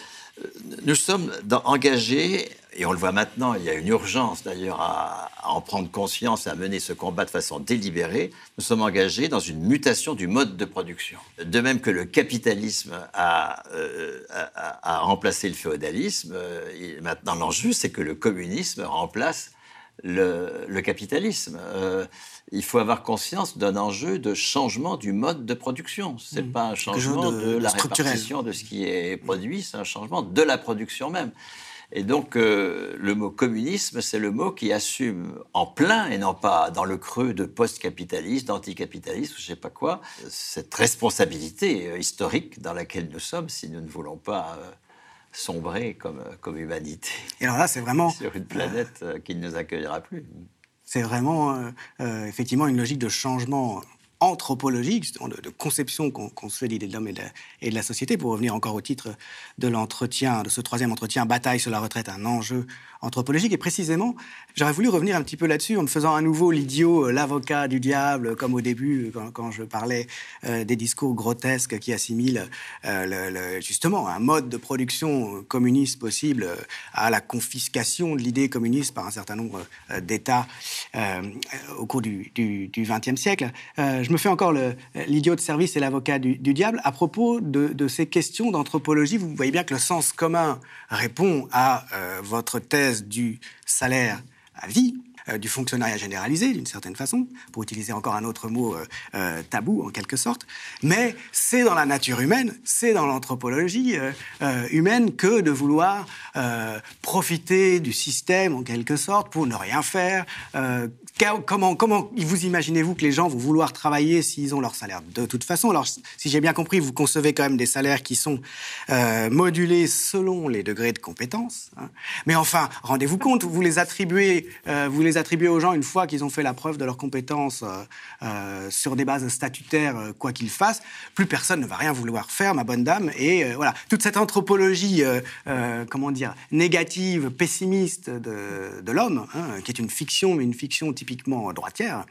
nous sommes engagés et on le voit maintenant, il y a une urgence d'ailleurs à, en prendre conscience et à mener ce combat de façon délibérée. Nous sommes engagés dans une mutation du mode de production. De même que le capitalisme a, euh, remplacé le féodalisme, euh, maintenant l'enjeu, c'est que le communisme remplace le, capitalisme. Euh, il faut avoir conscience d'un enjeu de changement du mode de production. Ce n'est mmh. pas un changement de, de la répartition de ce qui est produit, c'est un changement de la production même. Et donc, euh, le mot communisme, c'est le mot qui assume en plein, et non pas dans le creux de post-capitaliste, d'anticapitaliste, je ne sais pas quoi, cette responsabilité euh, historique dans laquelle nous sommes si nous ne voulons pas euh, sombrer comme, comme humanité. Et alors là, c'est vraiment... Sur une planète qui ne nous accueillera plus. C'est vraiment, effectivement, une logique de changement anthropologique, de, conception qu'on se fait l'idée de l'homme et, de la société, pour revenir encore au titre de l'entretien, de ce troisième entretien, Bataille sur la retraite, un enjeu anthropologique. Et précisément, j'aurais voulu revenir un petit peu là-dessus en me faisant à nouveau l'idiot, euh, l'avocat du diable, comme au début, quand, je parlais euh, des discours grotesques qui assimilent euh, justement un mode de production communiste possible à la confiscation de l'idée communiste par un certain nombre d'États au cours du XXe siècle. je me fais encore l'idiot de service et l'avocat du, diable à propos de, ces questions d'anthropologie. Vous voyez bien que le sens commun répond à votre thèse du salaire à vie, euh, du fonctionnariat généralisé, d'une certaine façon, pour utiliser encore un autre mot euh, euh, tabou en quelque sorte. Mais c'est dans la nature humaine, c'est dans l'anthropologie humaine que de vouloir profiter du système en quelque sorte pour ne rien faire, Comment, comment vous imaginez-vous que les gens vont vouloir travailler s'ils ont leur salaire? De toute façon, alors si j'ai bien compris, vous concevez quand même des salaires qui sont euh, modulés selon les degrés de compétence. Hein. Mais enfin, rendez-vous compte, vous les attribuez, euh, vous les attribuez aux gens une fois qu'ils ont fait la preuve de leurs compétences euh, sur des bases statutaires, quoi qu'ils fassent. Plus personne ne va rien vouloir faire, ma bonne dame. Et voilà, toute cette anthropologie, comment dire, négative, pessimiste de, l'homme, hein, qui est une fiction, mais une fiction typique typiquement droitière,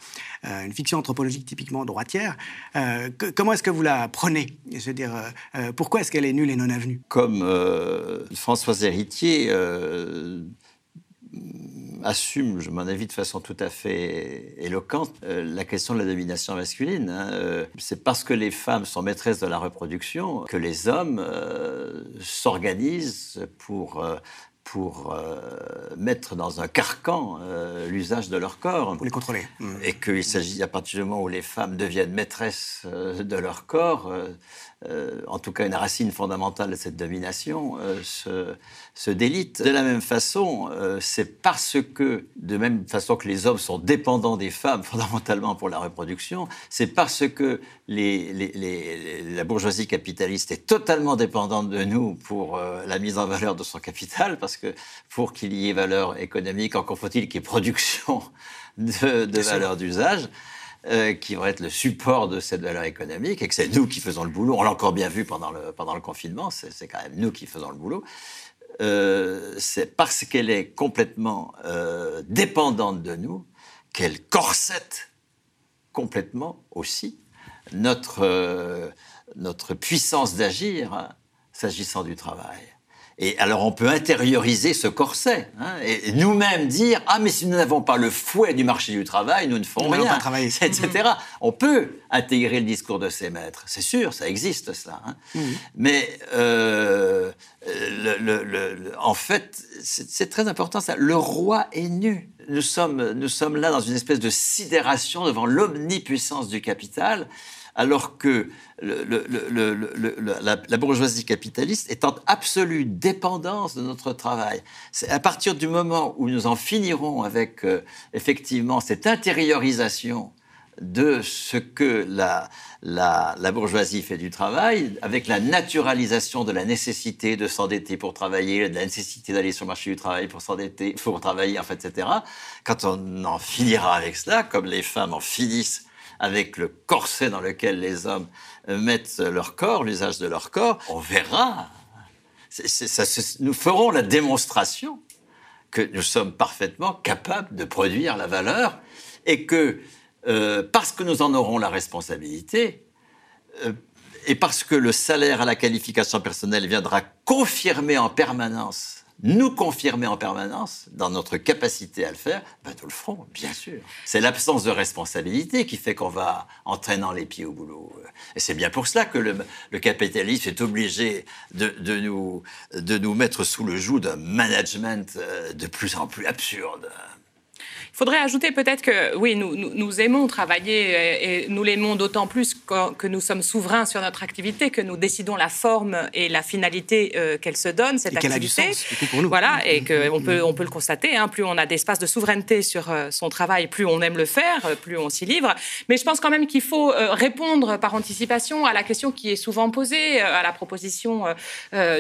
euh, une fiction anthropologique typiquement droitière. Euh, comment est-ce que vous la prenez? Je veux dire, euh, pourquoi est-ce qu'elle est nulle et non avenue? Comme Françoise Héritier assume, je m'en avis, de façon tout à fait éloquente, la question de la domination masculine. Hein. c'est parce que les femmes sont maîtresses de la reproduction que les hommes s'organisent pour pour euh, mettre dans un carcan euh, l'usage de leur corps. Pour les contrôler. Et qu'il s'agit, à partir du moment où les femmes deviennent maîtresses euh, de leur corps, en tout cas une racine fondamentale de cette domination, se, délite. De la même façon, c'est parce que, de même façon que les hommes sont dépendants des femmes fondamentalement pour la reproduction, c'est parce que la bourgeoisie capitaliste est totalement dépendante de nous pour la mise en valeur de son capital, parce que pour qu'il y ait valeur économique, encore faut-il qu'il y ait production de, de valeur d'usage. Euh, qui vont être le support de cette valeur économique et que c'est nous qui faisons le boulot. On l'a encore bien vu pendant le, pendant le confinement, c'est quand même nous qui faisons le boulot. Euh, c'est parce qu'elle est complètement euh, dépendante de nous qu'elle corsette complètement aussi notre, notre puissance d'agir hein, s'agissant du travail. Et alors on peut intérioriser ce corset hein, et nous-mêmes dire ah mais si nous n'avons pas le fouet du marché du travail, nous ne ferons rien, pas travailler. etc. On peut intégrer le discours de ces maîtres, c'est sûr, ça existe cela. Hein. Mais euh, le, en fait, c'est très important ça. Le roi est nu. Nous sommes, nous sommes là dans une espèce de sidération devant l'omnipuissance du capital alors que la, bourgeoisie capitaliste est en absolue dépendance de notre travail. C'est à partir du moment où nous en finirons avec euh, effectivement cette intériorisation de ce que la, bourgeoisie fait du travail, avec la naturalisation de la nécessité de s'endetter pour travailler, de la nécessité d'aller sur le marché du travail pour s'endetter, pour travailler, en etc. Quand on en finira avec cela, comme les femmes en finissent avec le corset dans lequel les hommes mettent leur corps, l'usage de leur corps, on verra. nous ferons la démonstration que nous sommes parfaitement capables de produire la valeur et que euh, parce que nous en aurons la responsabilité, euh, et parce que le salaire à la qualification personnelle viendra confirmer en permanence nous confirmer en permanence dans notre capacité à le faire, ben nous le ferons, bien sûr. C'est l'absence de responsabilité qui fait qu'on va entraînant les pieds au boulot. Et c'est bien pour cela que le, le capitalisme est obligé de, de, nous, de nous mettre sous le joug d'un management euh, de plus en plus absurde. Il faudrait ajouter peut-être que, oui, nous, nous, aimons travailler et, nous l'aimons d'autant plus que, nous sommes souverains sur notre activité, que nous décidons la forme et la finalité euh, qu'elle se donne, cette activité. A du sens, pour nous. Voilà, et qu'on peut, on peut le constater, hein, plus on a d'espace de souveraineté sur euh, son travail, plus on aime le faire, euh, plus on s'y livre. Mais je pense quand même qu'il faut répondre par anticipation à la question qui est souvent posée, à la proposition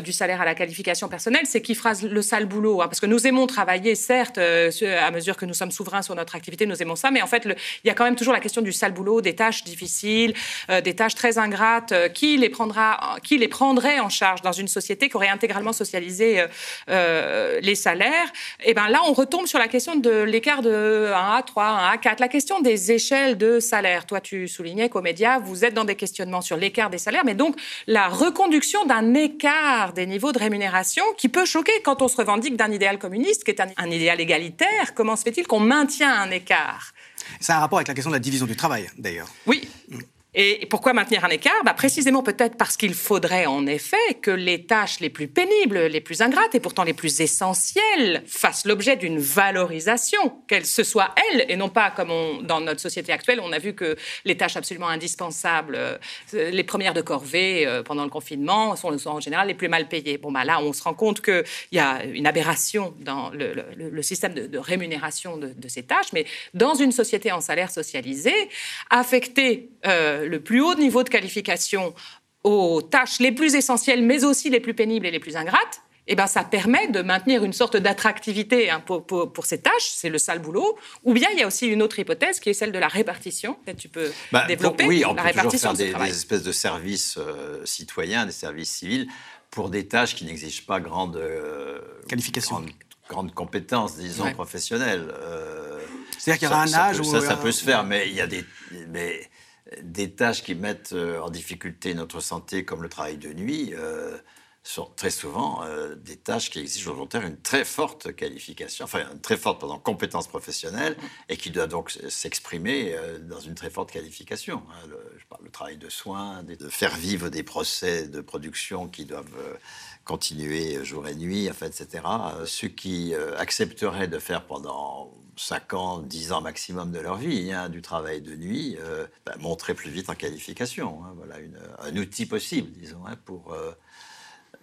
du salaire à la qualification personnelle, c'est qui fera le sale boulot. Hein, parce que nous aimons travailler, certes, à mesure que nous sommes sur notre activité, nous aimons ça, mais en fait, il y a quand même toujours la question du sale boulot, des tâches difficiles, euh, des tâches très ingrates. Euh, qui les prendra, qui les prendrait en charge dans une société qui aurait intégralement socialisé euh, les salaires? Et eh ben là, on retombe sur la question de l'écart de 1 à 3, 1 à 4, la question des échelles de salaire. Toi, tu soulignais qu'aux médias, vous êtes dans des questionnements sur l'écart des salaires, mais donc la reconduction d'un écart des niveaux de rémunération qui peut choquer quand on se revendique d'un idéal communiste, qui est un, un idéal égalitaire. Comment se fait-il qu'on maintient un écart. Ça a un rapport avec la question de la division du travail, d'ailleurs. Oui. Et pourquoi maintenir un écart? Bah, Précisément peut-être parce qu'il faudrait en effet que les tâches les plus pénibles, les plus ingrates et pourtant les plus essentielles fassent l'objet d'une valorisation, qu'elles ce soit elles et non pas comme dans notre société actuelle, on a vu que les tâches absolument indispensables, euh, les premières de corvée euh, pendant le confinement, sont, en général les plus mal payées. Bon, bah, là, on se rend compte qu'il y a une aberration dans le, système de, rémunération de, ces tâches, mais dans une société en salaire socialisé, affecter... Euh, le plus haut niveau de qualification aux tâches les plus essentielles, mais aussi les plus pénibles et les plus ingrates, eh ben, ça permet de maintenir une sorte d'attractivité hein, pour, pour, ces tâches, c'est le sale boulot. Ou bien il y a aussi une autre hypothèse qui est celle de la répartition. Peut-être tu peux bah, développer oui, on la peut répartition toujours faire des, espèces de services euh, citoyens, des services civils pour des tâches qui n'exigent pas grande euh, qualification, grande, compétence, disons professionnelle. Euh, C'est-à-dire qu'il y aura un âge où ça, ça peut se faire, mais il y a des mais des tâches qui mettent euh, en difficulté notre santé, comme le travail de nuit, euh, sont très souvent euh, des tâches qui exigent au volontaire une très forte qualification, enfin une très forte pardon, compétence professionnelle et qui doit donc s'exprimer dans une très forte qualification. Hein. Le, je parle du travail de soins, de faire vivre des procès de production qui doivent continuer jour et nuit, enfin, etc. Ceux qui accepteraient de faire pendant 5 ans, 10 ans maximum de leur vie, hein, du travail de nuit, euh, bah, montrer plus vite en qualification. Hein, voilà un outil possible, disons, pour, euh,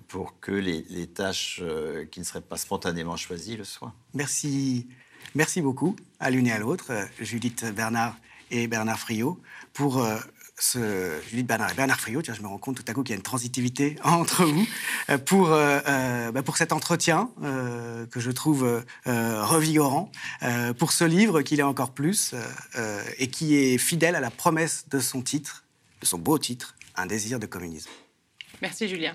pour que les, tâches euh, qui ne seraient pas spontanément choisies le soient. Merci, merci beaucoup à l'une et à l'autre, Judith Bernard et Bernard Friot, pour ce Judith Bernard et Bernard Friot, tiens, je me rends compte tout à coup qu'il y a une transitivité entre vous, euh, pour, euh, euh, bah, pour cet entretien que je trouve revigorant, pour ce livre qui l'est encore plus et qui est fidèle à la promesse de son titre, de son beau titre, Un désir de communisme. Merci Julien.